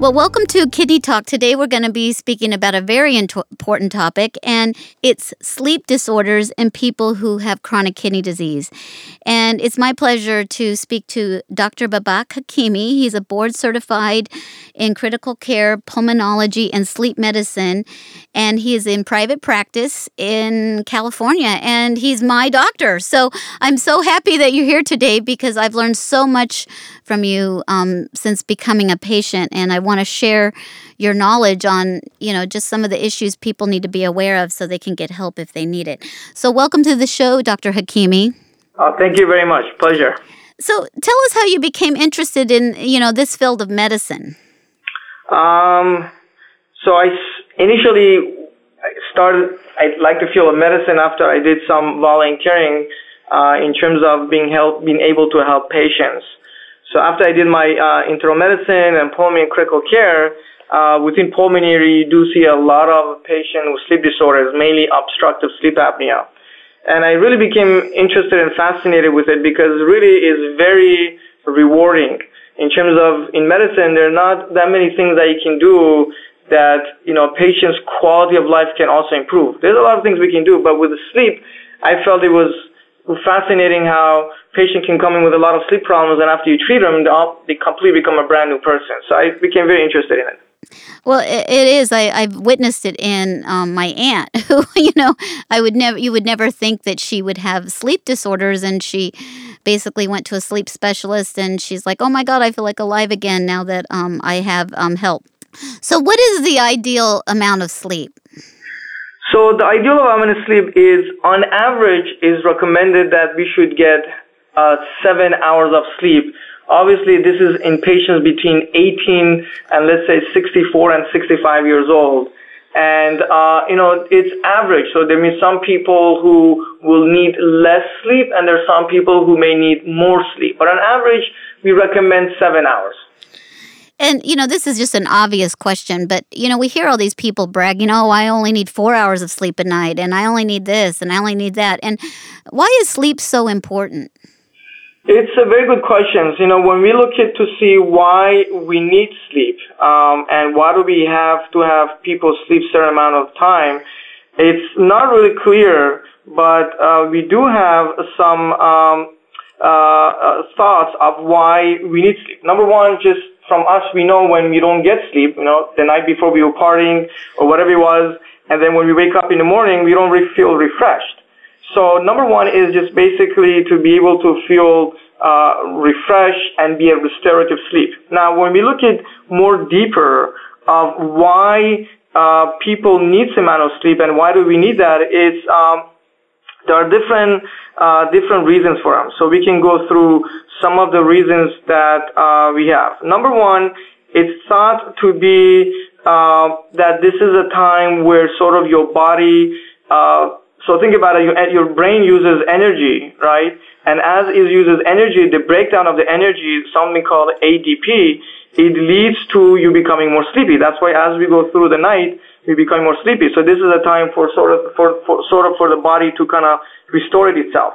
Well, welcome to Kidney Talk. Today we're going to be speaking about a very important topic, and it's sleep disorders in people who have chronic kidney disease. And it's my pleasure to speak to Dr. Babak Hakimi. He's a board certified in critical care, pulmonology, and sleep medicine, and he is in private practice in California, and he's my doctor. So I'm so happy that you're here today because I've learned so much from you um, since becoming a patient, and I want to share your knowledge on, you know, just some of the issues people need to be aware of so they can get help if they need it. So, welcome to the show, Dr. Hakimi. Uh, thank you very much. Pleasure. So, tell us how you became interested in, you know, this field of medicine. Um, so I initially started. I'd like to feel a medicine after I did some volunteering uh, in terms of being help, being able to help patients. So after I did my uh, internal medicine and pulmonary critical care, uh, within pulmonary, you do see a lot of patients with sleep disorders, mainly obstructive sleep apnea. And I really became interested and fascinated with it because it really is very rewarding in terms of in medicine, there are not that many things that you can do that, you know, patient's quality of life can also improve. There's a lot of things we can do, but with sleep, I felt it was fascinating how patient can come in with a lot of sleep problems, and after you treat them, they completely become a brand new person. So I became very interested in it. Well, it is. I, I've witnessed it in um, my aunt, who you know, I would never, you would never think that she would have sleep disorders, and she basically went to a sleep specialist, and she's like, "Oh my God, I feel like alive again now that um, I have um, help." So, what is the ideal amount of sleep? So the ideal of sleep is, on average, is recommended that we should get uh, seven hours of sleep. Obviously, this is in patients between 18 and let's say 64 and 65 years old. And, uh, you know, it's average. So there means some people who will need less sleep and there are some people who may need more sleep. But on average, we recommend seven hours. And, you know, this is just an obvious question, but, you know, we hear all these people bragging, oh, I only need four hours of sleep a night, and I only need this, and I only need that. And why is sleep so important? It's a very good question. You know, when we look at to see why we need sleep um, and why do we have to have people sleep certain amount of time, it's not really clear, but uh, we do have some um, uh, uh, thoughts of why we need sleep. Number one, just from us, we know when we don't get sleep, you know, the night before we were partying or whatever it was, and then when we wake up in the morning, we don't re- feel refreshed. So number one is just basically to be able to feel uh, refreshed and be a restorative sleep. Now, when we look at more deeper of why uh, people need some amount of sleep and why do we need that, is um, there are different uh, different reasons for them. So we can go through some of the reasons that uh, we have. Number one, it's thought to be uh, that this is a time where sort of your body. Uh, so think about it. Your, your brain uses energy, right? And as it uses energy, the breakdown of the energy, something called ADP, it leads to you becoming more sleepy. That's why as we go through the night, we become more sleepy. So this is a time for sort of for, for sort of for the body to kind of restore it itself.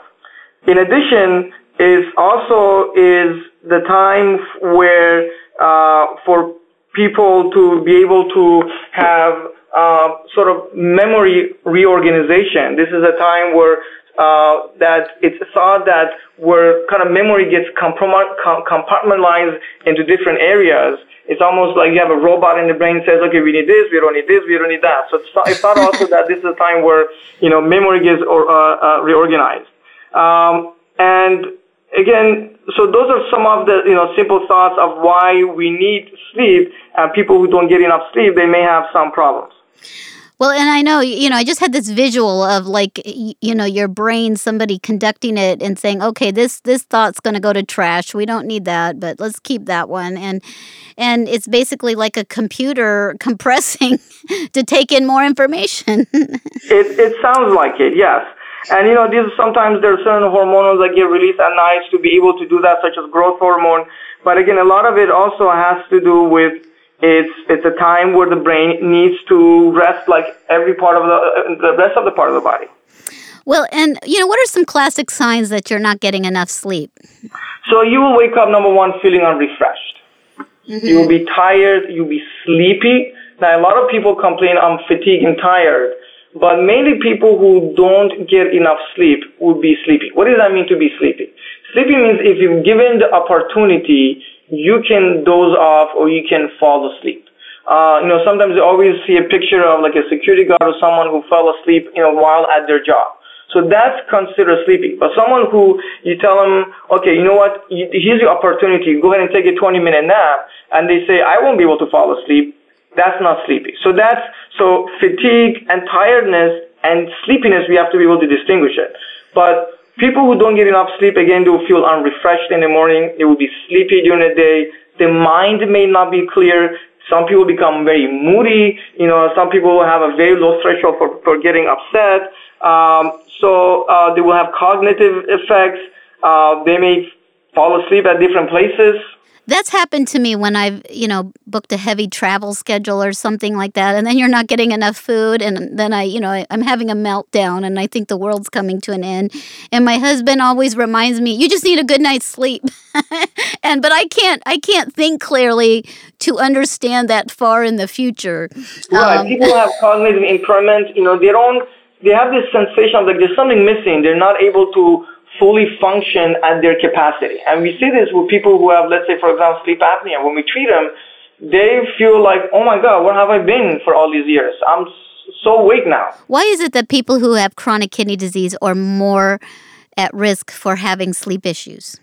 In addition, is also is the time where uh, for people to be able to have uh, sort of memory reorganization. This is a time where uh, that it's thought that where kind of memory gets compartmentalized into different areas. It's almost like you have a robot in the brain says, okay, we need this, we don't need this, we don't need that. So it's, it's thought also that this is a time where, you know, memory gets or, uh, uh, reorganized. Um, and again, so those are some of the, you know, simple thoughts of why we need sleep. And people who don't get enough sleep, they may have some problems. Well, and I know, you know, I just had this visual of like, you know, your brain, somebody conducting it and saying, okay, this this thought's going to go to trash. We don't need that, but let's keep that one. And and it's basically like a computer compressing to take in more information. it it sounds like it, yes. And you know, these sometimes there are certain hormones that get released at night to be able to do that, such as growth hormone. But again, a lot of it also has to do with it's it's a time where the brain needs to rest, like every part of the the rest of the part of the body. Well, and you know, what are some classic signs that you're not getting enough sleep? So you will wake up number one feeling unrefreshed. Mm-hmm. You will be tired. You'll be sleepy. Now a lot of people complain I'm fatigued and tired, but mainly people who don't get enough sleep would be sleepy. What does that mean to be sleepy? Sleepy means if you're given the opportunity, you can doze off or you can fall asleep. Uh, you know, sometimes you always see a picture of like a security guard or someone who fell asleep, you know, while at their job. So that's considered sleeping. But someone who you tell them, okay, you know what, here's your opportunity, go ahead and take a 20 minute nap, and they say, I won't be able to fall asleep, that's not sleepy. So that's, so fatigue and tiredness and sleepiness, we have to be able to distinguish it. But people who don't get enough sleep, again, they will feel unrefreshed in the morning, they will be sleepy during the day, the mind may not be clear, some people become very moody. You know, some people have a very low threshold for, for getting upset. Um, so uh, they will have cognitive effects. Uh, they may fall asleep at different places. That's happened to me when I've, you know, booked a heavy travel schedule or something like that, and then you're not getting enough food, and then I, you know, I, am having a meltdown, and I think the world's coming to an end. And my husband always reminds me, "You just need a good night's sleep," and but I can't, I can't think clearly to understand that far in the future. Right, um, people have cognitive impairment. You know, they don't they have this sensation of like there's something missing. They're not able to fully function at their capacity. And we see this with people who have, let's say, for example, sleep apnea. When we treat them, they feel like, oh my God, where have I been for all these years? I'm so awake now. Why is it that people who have chronic kidney disease are more at risk for having sleep issues?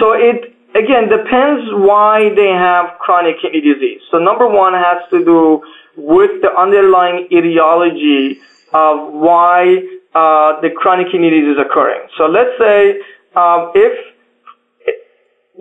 So it again depends why they have chronic kidney disease. So number one has to do with the underlying etiology of why uh, the chronic kidney disease is occurring. So let's say um, if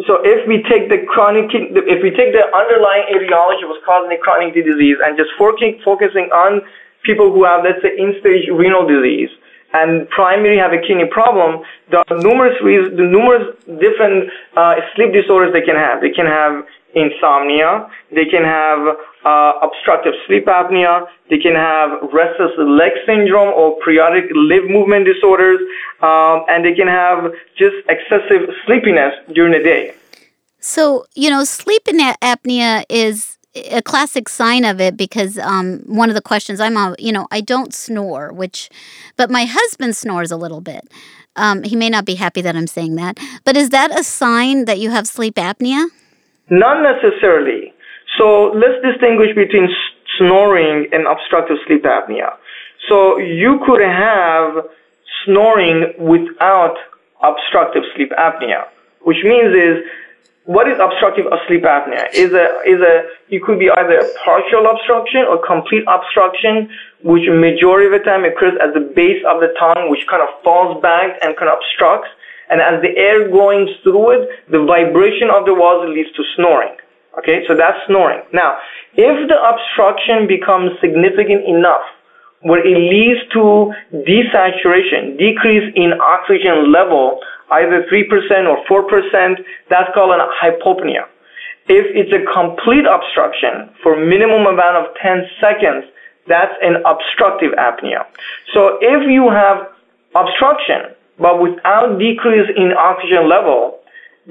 so if we take the chronic if we take the underlying etiology was causing the chronic kidney disease and just focusing focusing on people who have let's say end stage renal disease and primary have a kidney problem, there are numerous reasons, the numerous different uh, sleep disorders they can have. They can have insomnia. They can have uh, obstructive sleep apnea. They can have restless leg syndrome or periodic limb movement disorders, um, and they can have just excessive sleepiness during the day. So, you know, sleep apnea is a classic sign of it because um, one of the questions I'm on, you know, I don't snore, which, but my husband snores a little bit. Um, he may not be happy that I'm saying that, but is that a sign that you have sleep apnea? Not necessarily. So let's distinguish between snoring and obstructive sleep apnea. So you could have snoring without obstructive sleep apnea, which means is what is obstructive sleep apnea? Is a is a it could be either a partial obstruction or complete obstruction, which majority of the time occurs at the base of the tongue, which kind of falls back and kind of obstructs. And as the air going through it, the vibration of the walls leads to snoring. Okay, so that's snoring. Now, if the obstruction becomes significant enough where it leads to desaturation, decrease in oxygen level, either 3% or 4%, that's called a hypopnea. If it's a complete obstruction for minimum amount of 10 seconds, that's an obstructive apnea. So if you have obstruction but without decrease in oxygen level,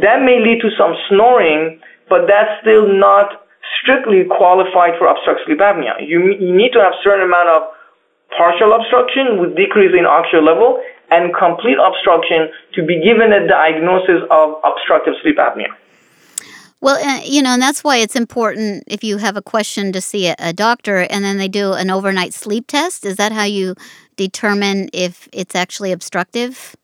that may lead to some snoring, but that's still not strictly qualified for obstructive sleep apnea. You, you need to have certain amount of partial obstruction with decrease in oxygen level and complete obstruction to be given a diagnosis of obstructive sleep apnea. Well, uh, you know, and that's why it's important if you have a question to see a, a, doctor and then they do an overnight sleep test. Is that how you determine if it's actually obstructive?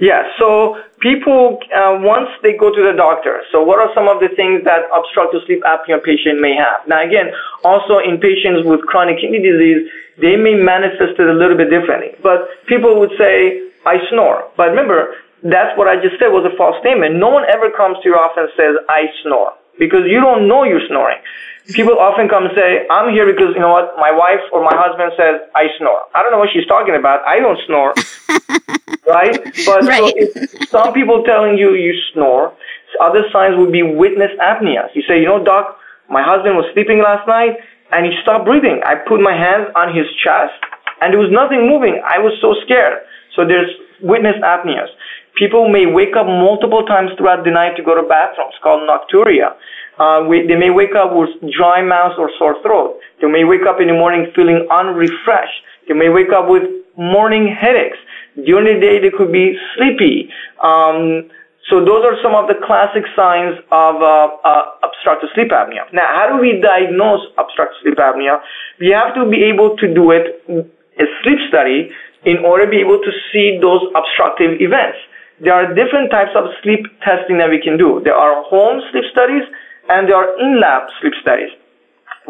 Yeah, so people, uh, once they go to the doctor, so what are some of the things that obstructive sleep apnea patient may have? Now again, also in patients with chronic kidney disease, they may manifest it a little bit differently. But people would say, I snore. But remember, that's what I just said was a false statement. No one ever comes to your office and says, I snore. Because you don't know you're snoring. Mm-hmm. People often come and say, I'm here because, you know what, my wife or my husband says I snore. I don't know what she's talking about. I don't snore. right? But right. So some people telling you you snore, other signs would be witness apnea. You say, you know, doc, my husband was sleeping last night and he stopped breathing. I put my hands on his chest and there was nothing moving. I was so scared. So there's witness apneas. People may wake up multiple times throughout the night to go to bathrooms called nocturia. Uh, we, they may wake up with dry mouth or sore throat. They may wake up in the morning feeling unrefreshed. They may wake up with morning headaches. During the day, they could be sleepy. Um, so those are some of the classic signs of uh, uh, obstructive sleep apnea. Now, how do we diagnose obstructive sleep apnea? We have to be able to do it a sleep study in order to be able to see those obstructive events. There are different types of sleep testing that we can do. There are home sleep studies and there are in-lab sleep studies.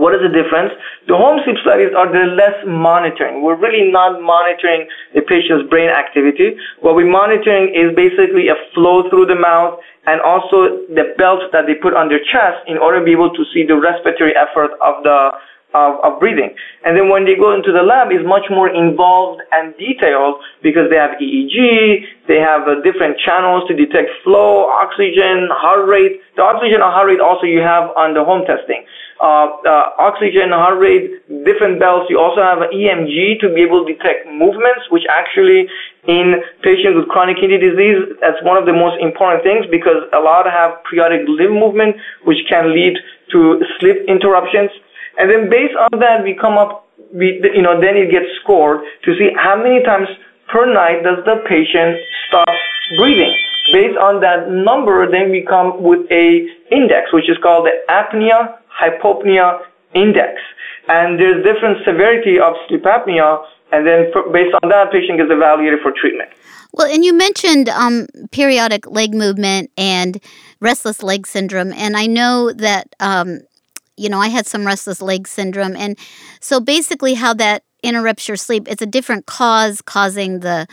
What is the difference? The home sleep studies are the less monitoring. We're really not monitoring the patient's brain activity. What we're monitoring is basically a flow through the mouth and also the belt that they put on their chest in order to be able to see the respiratory effort of the of, of breathing. And then when they go into the lab, is much more involved and detailed because they have EEG, they have uh, different channels to detect flow, oxygen, heart rate. The oxygen and heart rate also you have on the home testing. Uh, uh, oxygen, heart rate, different belts. You also have an EMG to be able to detect movements, which actually in patients with chronic kidney disease, that's one of the most important things because a lot have periodic limb movement, which can lead to sleep interruptions. And then based on that, we come up, we, you know, then it gets scored to see how many times per night does the patient stop breathing. Based on that number, then we come with a index, which is called the apnea hypopnea index. And there's different severity of sleep apnea, and then for, based on that, patient gets evaluated for treatment. Well, and you mentioned um, periodic leg movement and restless leg syndrome, and I know that um, you know, I had some restless leg syndrome. And so basically how that interrupts your sleep, it's a different cause causing the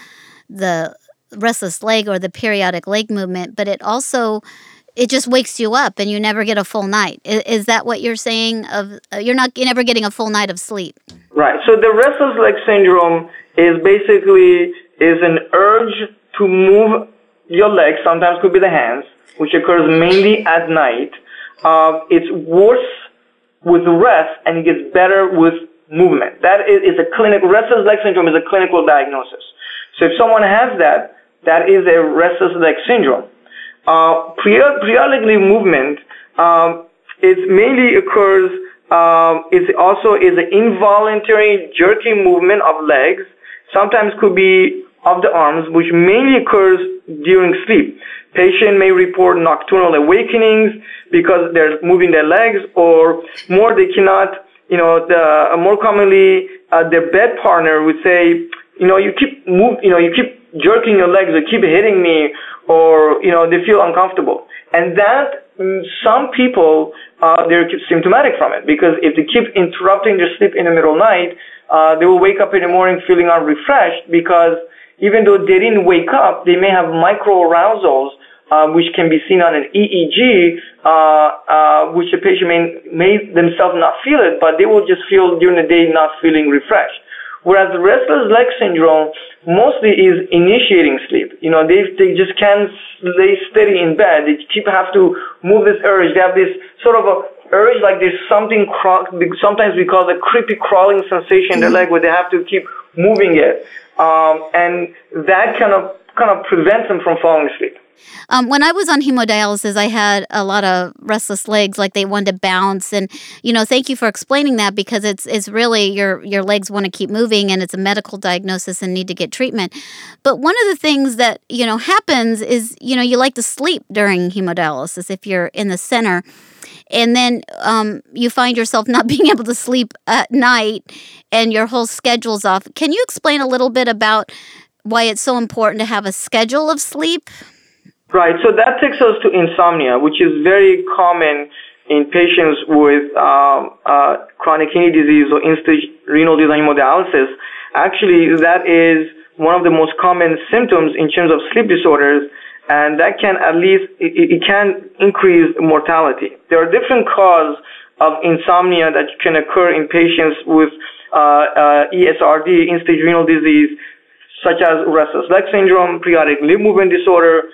the restless leg or the periodic leg movement, but it also it just wakes you up and you never get a full night. Is, that what you're saying of uh, you're not you're never getting a full night of sleep? Right. So the restless leg syndrome is basically is an urge to move your legs, sometimes could be the hands, which occurs mainly at night. Uh, it's worse with rest and it gets better with movement. That is, a clinical, restless leg syndrome is a clinical diagnosis. So if someone has that, that is a restless leg syndrome. Uh, periodically movement, um, it mainly occurs, um, it also is an involuntary jerky movement of legs, sometimes could be of the arms, which mainly occurs during sleep. Patient may report nocturnal awakenings because they're moving their legs, or more they cannot. You know, the, uh, more commonly, uh, their bed partner would say, you know, you keep move, you know, you keep jerking your legs, or keep hitting me, or you know, they feel uncomfortable, and that mm, some people uh, they're symptomatic from it because if they keep interrupting their sleep in the middle of night, uh, they will wake up in the morning feeling unrefreshed because even though they didn't wake up, they may have micro arousals, uh, which can be seen on an EEG, uh, uh, which the patient may, may themselves not feel it, but they will just feel during the day not feeling refreshed. Whereas the restless leg syndrome mostly is initiating sleep. You know, they, they just can't lay steady in bed. They keep have to move this urge. They have this sort of a urge like there's something, sometimes we call it a creepy crawling sensation in their leg where they have to keep moving it um, and that kind of kind of prevents them from falling asleep. Um, when I was on hemodialysis, I had a lot of restless legs, like they wanted to bounce. And you know, thank you for explaining that because it's it's really your your legs want to keep moving, and it's a medical diagnosis and need to get treatment. But one of the things that you know happens is you know you like to sleep during hemodialysis if you're in the center and then um, you find yourself not being able to sleep at night and your whole schedule's off. Can you explain a little bit about why it's so important to have a schedule of sleep? Right. So that takes us to insomnia, which is very common in patients with um, uh, chronic kidney disease or end-stage renal disease hemodialysis. Actually, that is one of the most common symptoms in terms of sleep disorders and that can at least it, it can increase mortality. There are different causes of insomnia that can occur in patients with uh, uh, ESRD, end-stage renal disease, such as restless leg syndrome, periodic limb movement disorder,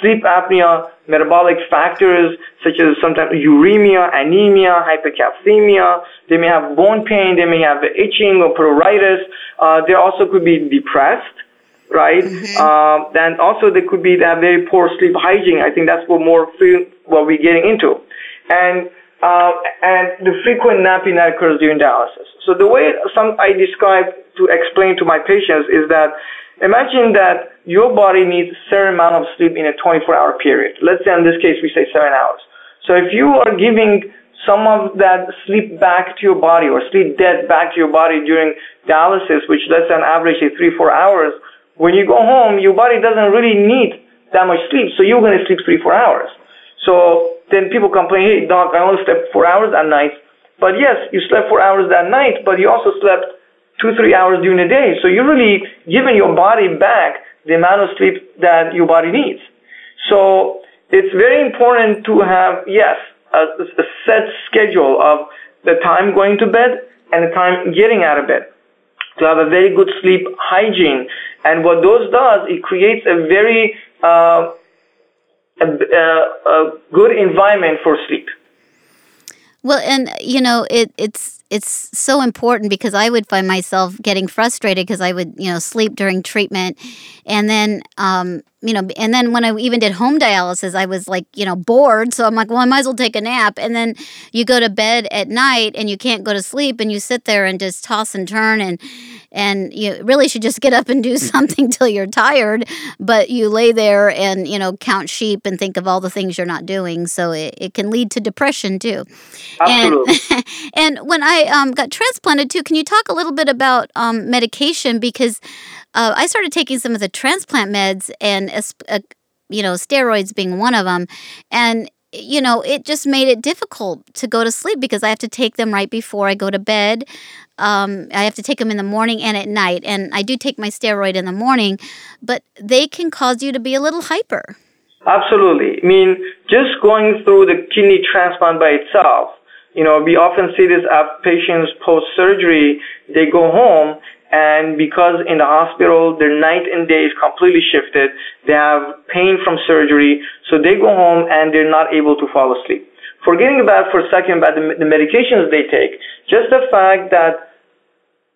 sleep apnea, metabolic factors such as sometimes uremia, anemia, hypercalcemia. They may have bone pain. They may have itching or pruritus. Uh, they also could be depressed, right? Mm-hmm. Um, and also they could be have very poor sleep hygiene. I think that's what more what we're getting into, and uh, and the frequent napping that occurs during dialysis. So the way some I describe to explain to my patients is that Imagine that your body needs a certain amount of sleep in a 24 hour period. Let's say in this case we say seven hours. So if you are giving some of that sleep back to your body or sleep debt back to your body during dialysis, which let's say on average is three, four hours, when you go home, your body doesn't really need that much sleep. So you're going to sleep three, four hours. So then people complain, hey, doc, I only slept four hours at night. But yes, you slept four hours that night, but you also slept two, three hours during the day. So you're really giving your body back the amount of sleep that your body needs. So it's very important to have, yes, a, a set schedule of the time going to bed and the time getting out of bed to have a very good sleep hygiene. And what those does, it creates a very uh, a, a, a good environment for sleep. Well, and you know, it, it's it's so important because I would find myself getting frustrated because I would, you know, sleep during treatment, and then, um, you know, and then when I even did home dialysis, I was like, you know, bored. So I'm like, well, I might as well take a nap. And then you go to bed at night and you can't go to sleep, and you sit there and just toss and turn, and and you really should just get up and do something till you're tired but you lay there and you know count sheep and think of all the things you're not doing so it, it can lead to depression too Absolutely. and and when i um, got transplanted too can you talk a little bit about um, medication because uh, i started taking some of the transplant meds and uh, you know steroids being one of them and you know, it just made it difficult to go to sleep because I have to take them right before I go to bed. Um, I have to take them in the morning and at night. And I do take my steroid in the morning, but they can cause you to be a little hyper. Absolutely. I mean, just going through the kidney transplant by itself, you know, we often see this at patients post surgery. They go home and because in the hospital their night and day is completely shifted, they have pain from surgery, so they go home and they're not able to fall asleep. Forgetting about for a second about the, the medications they take, just the fact that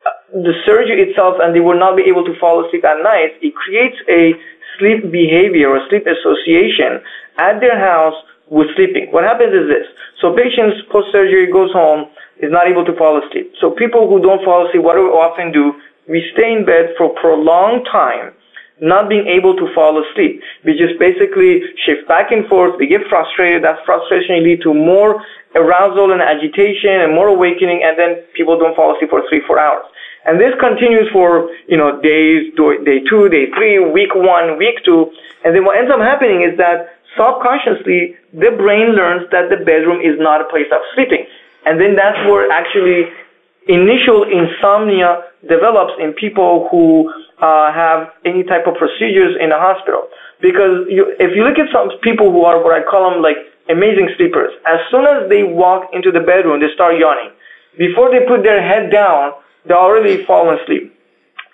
uh, the surgery itself and they will not be able to fall asleep at night, it creates a sleep behavior or sleep association at their house with sleeping. What happens is this. So patients post surgery goes home, is not able to fall asleep. So people who don't fall asleep, what do we often do? We stay in bed for a prolonged time, not being able to fall asleep. We just basically shift back and forth. We get frustrated. That frustration lead to more arousal and agitation and more awakening, and then people don't fall asleep for three, four hours. And this continues for, you know, days, day two, day three, week one, week two. And then what ends up happening is that subconsciously, the brain learns that the bedroom is not a place of sleeping. And then that's where actually initial insomnia develops in people who uh, have any type of procedures in a hospital. Because you, if you look at some people who are what I call them like amazing sleepers, as soon as they walk into the bedroom, they start yawning. Before they put their head down, they already fall asleep.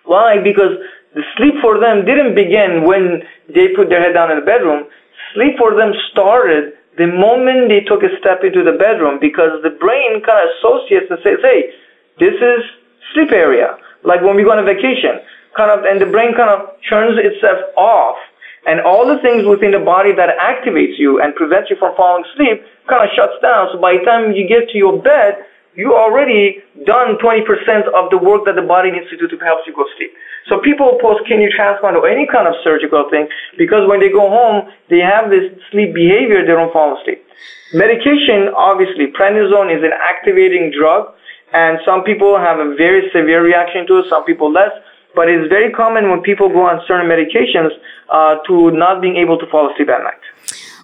Why? Because the sleep for them didn't begin when they put their head down in the bedroom. Sleep for them started the moment they took a step into the bedroom because the brain kind of associates and says, hey, this is sleep area. Like when we go on a vacation, kind of, and the brain kind of turns itself off. And all the things within the body that activates you and prevents you from falling asleep kind of shuts down. So by the time you get to your bed, you already done 20% of the work that the body needs to do to help you go to sleep. So people post kidney transplant or any kind of surgical thing because when they go home, they have this sleep behavior, they don't fall asleep. Medication, obviously, prednisone is an activating drug and some people have a very severe reaction to it, some people less. But it's very common when people go on certain medications uh, to not being able to fall asleep at night.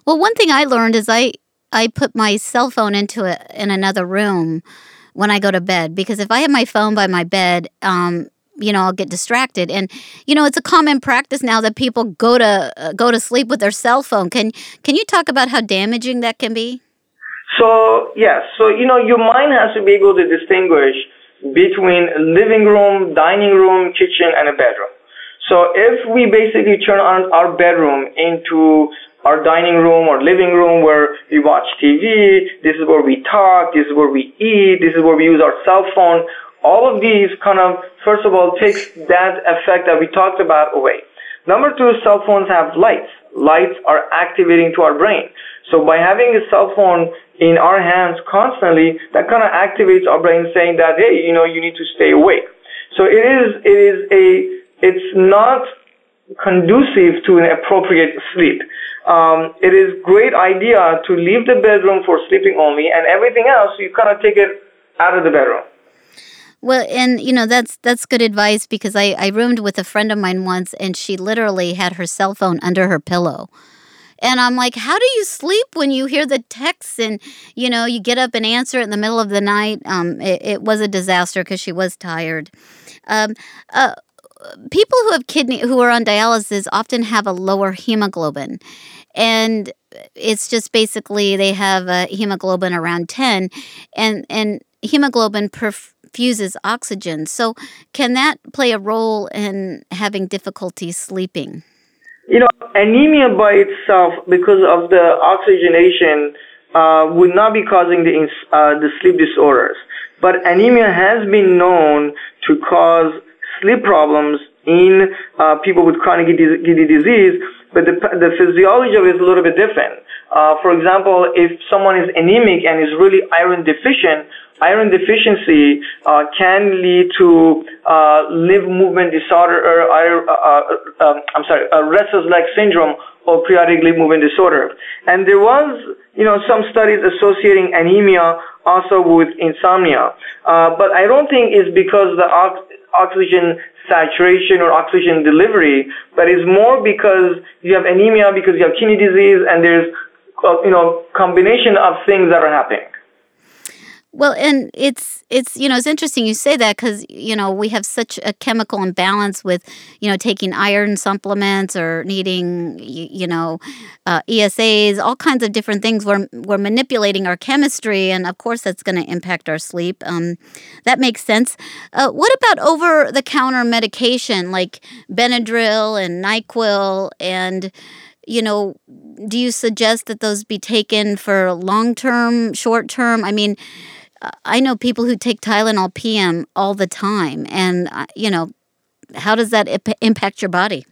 Well, one thing I learned is I I put my cell phone into it in another room when I go to bed because if I have my phone by my bed, um, you know, I'll get distracted. And you know, it's a common practice now that people go to uh, go to sleep with their cell phone. Can can you talk about how damaging that can be? So yes, so you know, your mind has to be able to distinguish between living room, dining room, kitchen, and a bedroom. So if we basically turn our bedroom into our dining room or living room where we watch TV, this is where we talk, this is where we eat, this is where we use our cell phone, all of these kind of, first of all, takes that effect that we talked about away. Number two, cell phones have lights. Lights are activating to our brain. So by having a cell phone in our hands constantly, that kind of activates our brain saying that, hey, you know, you need to stay awake. So it is, it is a, it's not conducive to an appropriate sleep. Um, it is great idea to leave the bedroom for sleeping only, and everything else you kind of take it out of the bedroom. Well, and you know that's that's good advice because I I roomed with a friend of mine once, and she literally had her cell phone under her pillow. And I'm like, how do you sleep when you hear the texts and you know you get up and answer it in the middle of the night? Um, it, it was a disaster because she was tired. Um, uh, people who have kidney who are on dialysis often have a lower hemoglobin, and it's just basically they have a hemoglobin around 10 and and hemoglobin perfuses oxygen so can that play a role in having difficulty sleeping you know, anemia by itself, because of the oxygenation, uh, would not be causing the uh, the sleep disorders. But anemia has been known to cause sleep problems in uh, people with chronic kidney disease, but the, the physiology of it is a little bit different. Uh, for example, if someone is anemic and is really iron deficient, iron deficiency uh, can lead to uh, limb movement disorder or uh, uh, um, I'm sorry, restless leg syndrome or periodic limb movement disorder. And there was, you know, some studies associating anemia also with insomnia. Uh, but I don't think it's because the oxygen saturation or oxygen delivery, but it's more because you have anemia because you have kidney disease and there's, uh, you know, combination of things that are happening. Well, and it's it's you know it's interesting you say that because you know we have such a chemical imbalance with you know taking iron supplements or needing you, know uh, ESAs, all kinds of different things. We're we're manipulating our chemistry, and of course that's going to impact our sleep. Um, that makes sense. Uh, what about over the counter medication like Benadryl and Nyquil and you know, do you suggest that those be taken for long term, short term? I mean, I know people who take Tylenol PM all the time, and uh, you know, how does that impact your body?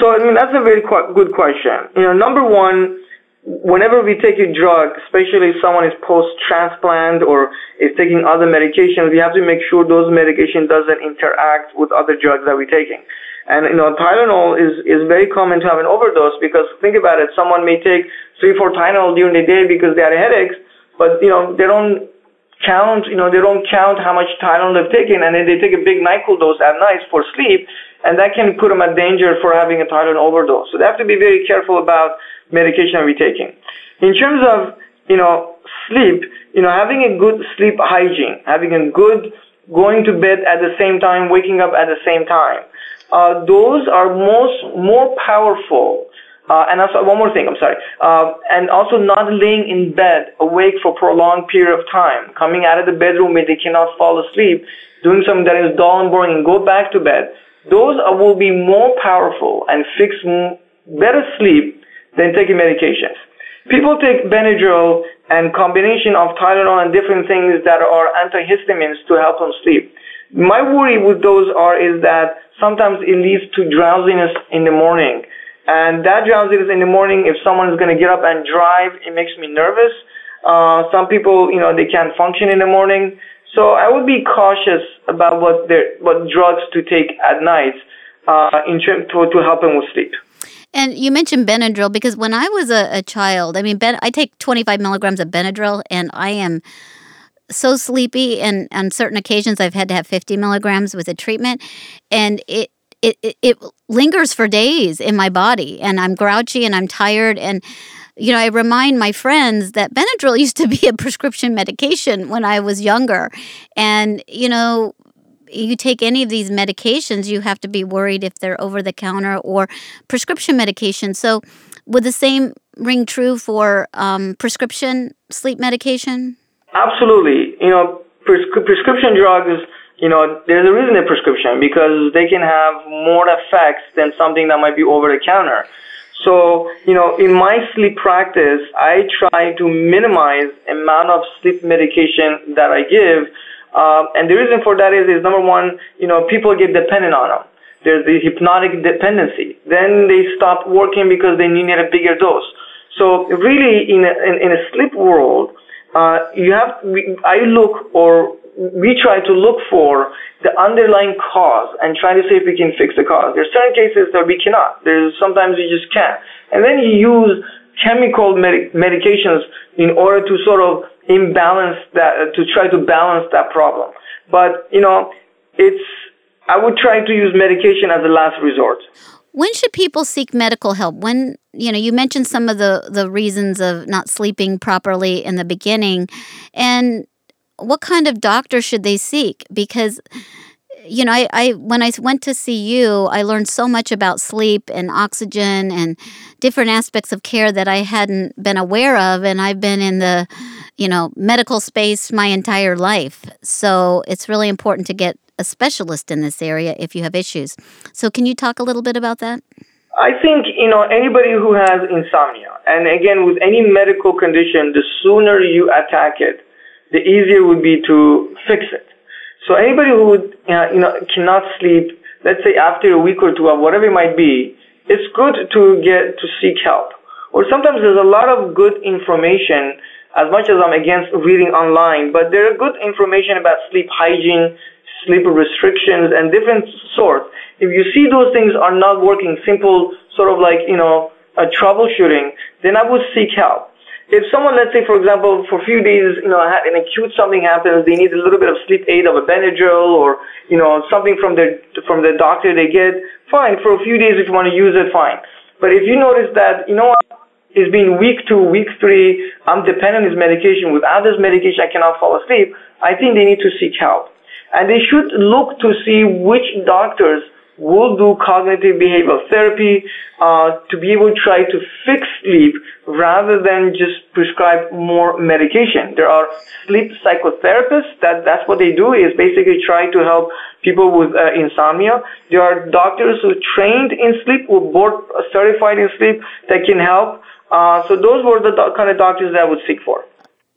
So, I mean, that's a very qu- good question. You know, number one, whenever we take a drug, especially if someone is post-transplant or is taking other medications, we have to make sure those medication doesn't interact with other drugs that we're taking. And you know, Tylenol is is very common to have an overdose because think about it, someone may take three, four Tylenol during the day because they have headaches, but you know, they don't count, you know, they don't count how much Tylenol they've taken, and then they take a big NyQuil dose at night for sleep, and that can put them at danger for having a Tylenol overdose. So they have to be very careful about medication we're taking. In terms of, you know, sleep, you know, having a good sleep hygiene, having a good going to bed at the same time, waking up at the same time, uh, those are most more powerful uh, and also one more thing, I'm sorry. Uh, and also not laying in bed awake for prolonged period of time, coming out of the bedroom when they cannot fall asleep, doing something that is dull and boring and go back to bed. Those are, will be more powerful and fix better sleep than taking medications. People take Benadryl and combination of Tylenol and different things that are antihistamines to help them sleep. My worry with those are is that sometimes it leads to drowsiness in the morning and that drowsiness in the morning, if someone is going to get up and drive, it makes me nervous. Uh, some people, you know, they can't function in the morning. So I would be cautious about what their, what drugs to take at night uh, in term, to, to help them with sleep. And you mentioned Benadryl because when I was a, a child, I mean, ben, I take 25 milligrams of Benadryl and I am so sleepy. And on certain occasions, I've had to have 50 milligrams with a treatment. And it, it, it, it lingers for days in my body and I'm grouchy and I'm tired and you know, I remind my friends that Benadryl used to be a prescription medication when I was younger. And, you know, you take any of these medications, you have to be worried if they're over the counter or prescription medication. So, would the same ring true for um, prescription sleep medication? Absolutely. You know, pres- prescription drugs, you know, there's a reason they're prescription because they can have more effects than something that might be over the counter. So, you know, in my sleep practice, I try to minimize amount of sleep medication that I give. Um, and the reason for that is, is number one, you know, people get dependent on them. There's the hypnotic dependency. Then they stop working because they need a bigger dose. So really, in a, in, in a sleep world, uh, you have, I look or we try to look for the underlying cause and try to see if we can fix the cause. There are certain cases that we cannot. There's sometimes you just can't. And then you use chemical med- medications in order to sort of imbalance that, to try to balance that problem. But, you know, it's, I would try to use medication as a last resort. When should people seek medical help? When you know you mentioned some of the the reasons of not sleeping properly in the beginning, and what kind of doctor should they seek? Because you know, I, I when I went to see you, I learned so much about sleep and oxygen and different aspects of care that I hadn't been aware of, and I've been in the, you know, medical space my entire life. So it's really important to get a specialist in this area if you have issues. So can you talk a little bit about that? I think, you know, anybody who has insomnia, and again, with any medical condition, the sooner you attack it, the easier would be to fix it. So anybody who uh, you know cannot sleep, let's say after a week or two or whatever it might be, it's good to get to seek help. Or sometimes there's a lot of good information. As much as I'm against reading online, but there are good information about sleep hygiene, sleep restrictions, and different sorts. If you see those things are not working, simple sort of like you know a troubleshooting, then I would seek help if someone, let's say, for example, for a few days, you know, an acute something happens, they need a little bit of sleep aid of a Benadryl or, you know, something from the, from the doctor they get, fine. For a few days, if you want to use it, fine. But if you notice that, you know what, it's been week two, week three, I'm dependent on this medication. Without this medication, I cannot fall asleep. I think they need to seek help. And they should look to see which doctors will do cognitive behavioral therapy uh, to be able to try to fix sleep rather than just prescribe more medication. There are sleep psychotherapists that that's what they do is basically try to help people with uh, insomnia. There are doctors who trained in sleep, who board certified in sleep that can help. Uh, so those were the do- kind of doctors that I would seek for.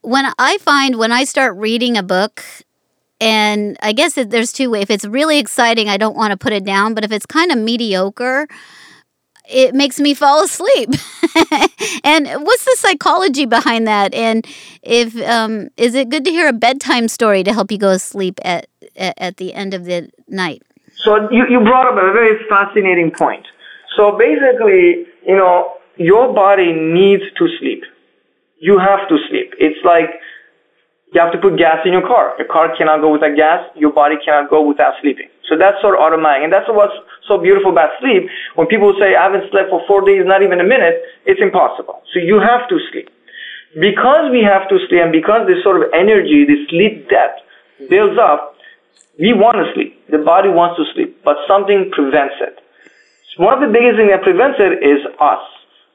When I find when I start reading a book and I guess there's two ways. If it's really exciting, I don't want to put it down. But if it's kind of mediocre, it makes me fall asleep. and what's the psychology behind that? And if um, is it good to hear a bedtime story to help you go to sleep at at the end of the night? So you, you brought up a very fascinating point. So basically, you know, your body needs to sleep. You have to sleep. It's like you have to put gas in your car. Your car cannot go without gas. Your body cannot go without sleeping. So that's sort of automatic. And that's what's so beautiful about sleep. When people say, I haven't slept for four days, not even a minute, it's impossible. So you have to sleep. Because we have to sleep and because this sort of energy, this sleep debt builds up, we want to sleep. The body wants to sleep, but something prevents it. So one of the biggest things that prevents it is us.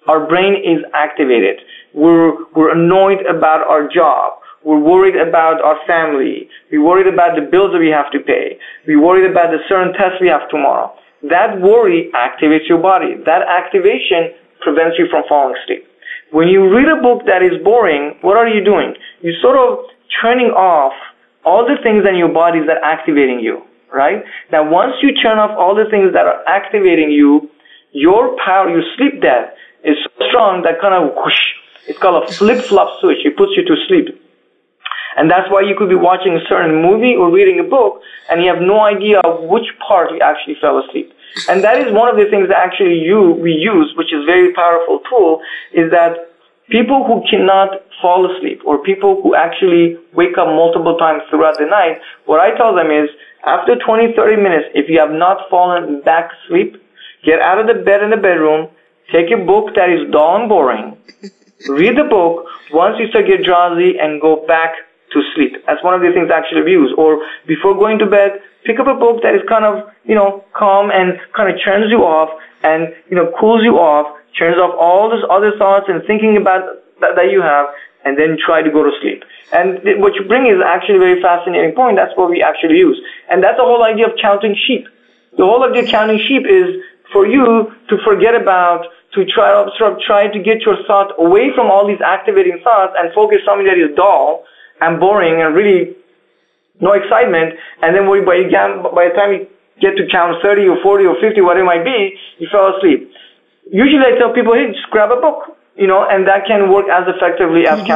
Our brain is activated. We're, we're annoyed about our job we're worried about our family. We're worried about the bills that we have to pay. We're worried about the certain tests we have tomorrow. That worry activates your body. That activation prevents you from falling asleep. When you read a book that is boring, what are you doing? You're sort of turning off all the things in your body that are activating you, right? Now, once you turn off all the things that are activating you, your power, your sleep debt is so strong that kind of whoosh, it's called a flip-flop switch. It puts you to sleep. And that's why you could be watching a certain movie or reading a book and you have no idea which part you actually fell asleep. And that is one of the things that actually you, we use, which is very powerful tool, is that people who cannot fall asleep or people who actually wake up multiple times throughout the night, what I tell them is after 20, 30 minutes, if you have not fallen back asleep, get out of the bed in the bedroom, take a book that is dull and boring, read the book, once you start get drowsy and go back to sleep. That's one of the things actually we use. Or before going to bed, pick up a book that is kind of, you know, calm and kind of turns you off and, you know, cools you off, turns off all those other thoughts and thinking about that, that you have, and then try to go to sleep. And th- what you bring is actually a very fascinating point. That's what we actually use. And that's the whole idea of counting sheep. The whole idea of counting sheep is for you to forget about, to try, sort of try to get your thought away from all these activating thoughts and focus something that is dull and boring and really no excitement. And then by, by the time you get to count 30 or 40 or 50, whatever it might be, you fell asleep. Usually I tell people, hey, just grab a book, you know, and that can work as effectively as mm-hmm.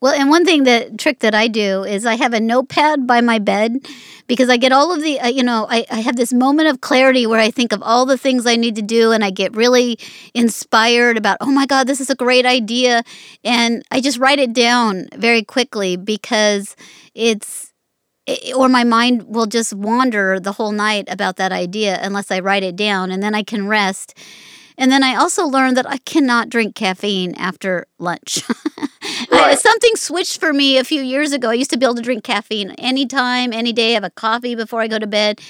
Well, and one thing that trick that I do is I have a notepad by my bed because I get all of the, uh, you know, I, I have this moment of clarity where I think of all the things I need to do and I get really inspired about, oh my God, this is a great idea. And I just write it down very quickly because it's, or my mind will just wander the whole night about that idea unless I write it down and then I can rest. And then I also learned that I cannot drink caffeine after lunch. Right. I, something switched for me a few years ago. I used to be able to drink caffeine anytime, any day, have a coffee before I go to bed.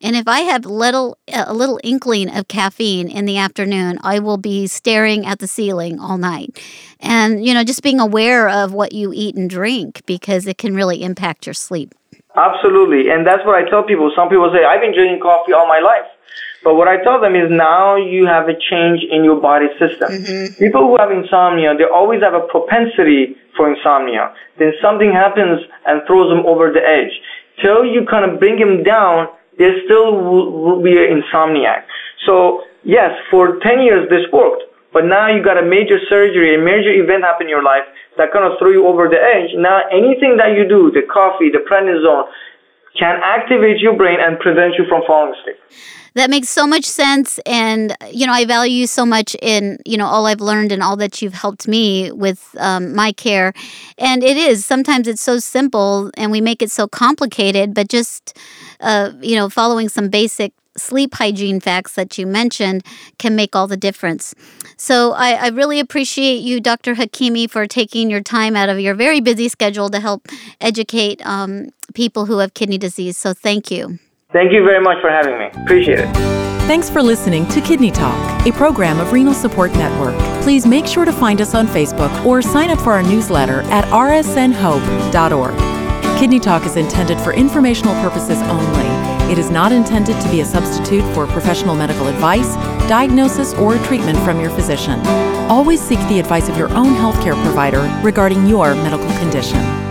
And if I have little a little inkling of caffeine in the afternoon, I will be staring at the ceiling all night. And you know, just being aware of what you eat and drink because it can really impact your sleep. Absolutely. And that's what I tell people. Some people say, I've been drinking coffee all my life. But what I tell them is now you have a change in your body system. Mm-hmm. People who have insomnia, they always have a propensity for insomnia. Then something happens and throws them over the edge. Till you kind of bring them down, they still will, will be an insomniac. So yes, for 10 years this worked. But now you got a major surgery, a major event happen in your life that kind of threw you over the edge. Now anything that you do, the coffee, the prednisone, can activate your brain and prevent you from falling asleep that makes so much sense and you know i value you so much in you know all i've learned and all that you've helped me with um, my care and it is sometimes it's so simple and we make it so complicated but just uh, you know following some basic sleep hygiene facts that you mentioned can make all the difference. So I, I, really appreciate you, Dr. Hakimi, for taking your time out of your very busy schedule to help educate um, people who have kidney disease. So thank you. Thank you very much for having me. Appreciate it. Thanks for listening to Kidney Talk, a program of Renal Support Network. Please make sure to find us on Facebook or sign up for our newsletter at rsnhope.org. Kidney Talk is intended for informational purposes only. It is not intended to be a substitute for professional medical advice, diagnosis, or treatment from your physician. Always seek the advice of your own healthcare provider regarding your medical condition.